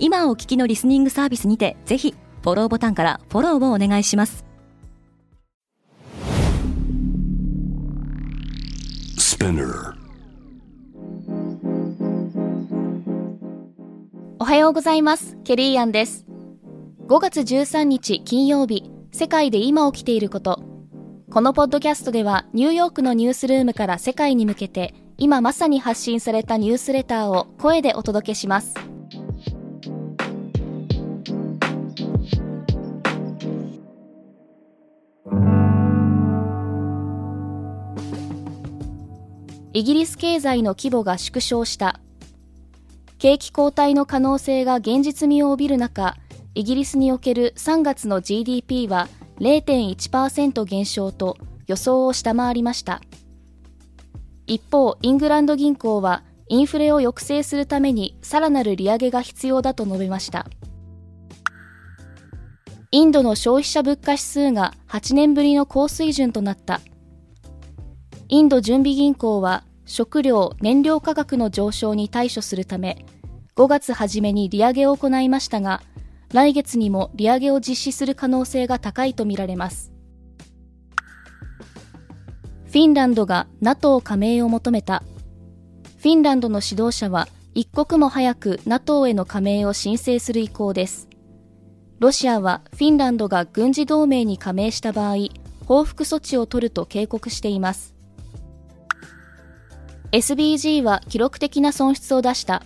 今お聞きのリスニングサービスにてぜひフォローボタンからフォローをお願いします。おはようございます。ケリーアンです。5月13日金曜日世界で今起きていること。このポッドキャストではニューヨークのニュースルームから世界に向けて今まさに発信されたニュースレターを声でお届けしますイギリス経済の規模が縮小した。景気後退の可能性が現実味を帯びる中イギリスにおける3月の GDP は0.1%減少と予想を下回りました。一方イングランド銀行はインフレを抑制するためにさらなる利上げが必要だと述べました。インドの消費者物価指数が8年ぶりの高水準となった。インド準備銀行は食料・燃料価格の上昇に対処するため5月初めに利上げを行いましたが来月にも利上げを実施する可能性が高いとみられます。フィンランドが NATO 加盟を求めた。フィンランドの指導者は一刻も早く NATO への加盟を申請する意向です。ロシアはフィンランドが軍事同盟に加盟した場合報復措置を取ると警告しています。SBG は記録的な損失を出した。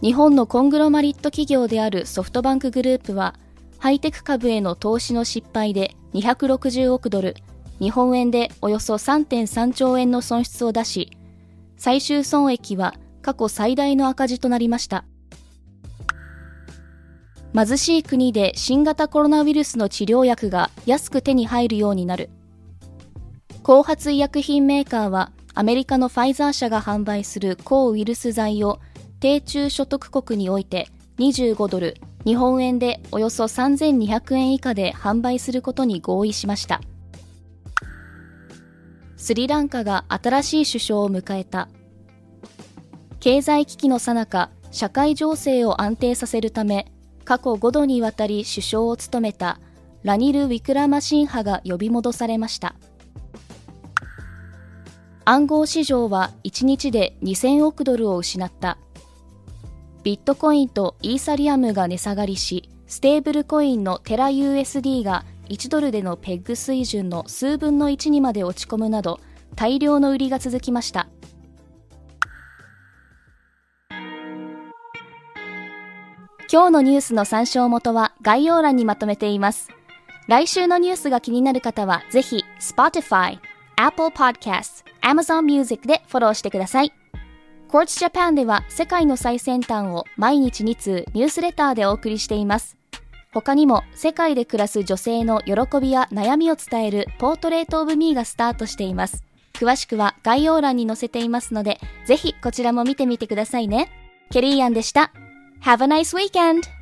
日本のコングロマリット企業であるソフトバンクグループはハイテク株への投資の失敗で260億ドル日本円でおよそ3.3兆円の損失を出し最終損益は過去最大の赤字となりました。貧しい国で新型コロナウイルスの治療薬が安く手に入るようになる。後発医薬品メーカーはアメリカのファイザー社が販売する抗ウイルス剤を低中所得国において25ドル、日本円でおよそ3200円以下で販売することに合意しました。スリランカが新しい首相を迎えた。経済危機の最中、社会情勢を安定させるため、過去5度にわたり首相を務めたラニル・ウィクラマシンハが呼び戻されました。暗号市場は1日で2000億ドルを失った。ビットコインとイーサリアムが値下がりしステーブルコインのテラ USD が1ドルでのペッグ水準の数分の1にまで落ち込むなど大量の売りが続きました。今日のニュースの参照元は概要欄にまとめています。来週のニュースが気になる方はぜひ Spotify Apple Podcasts、Amazon Music でフォローしてください。Quartz Japan では世界の最先端を毎日2通ニュースレターでお送りしています。他にも世界で暮らす女性の喜びや悩みを伝えるポートレートオブミーがスタートしています。詳しくは概要欄に載せていますので、ぜひこちらも見てみてくださいね。ケリーアンでした。Have a nice weekend!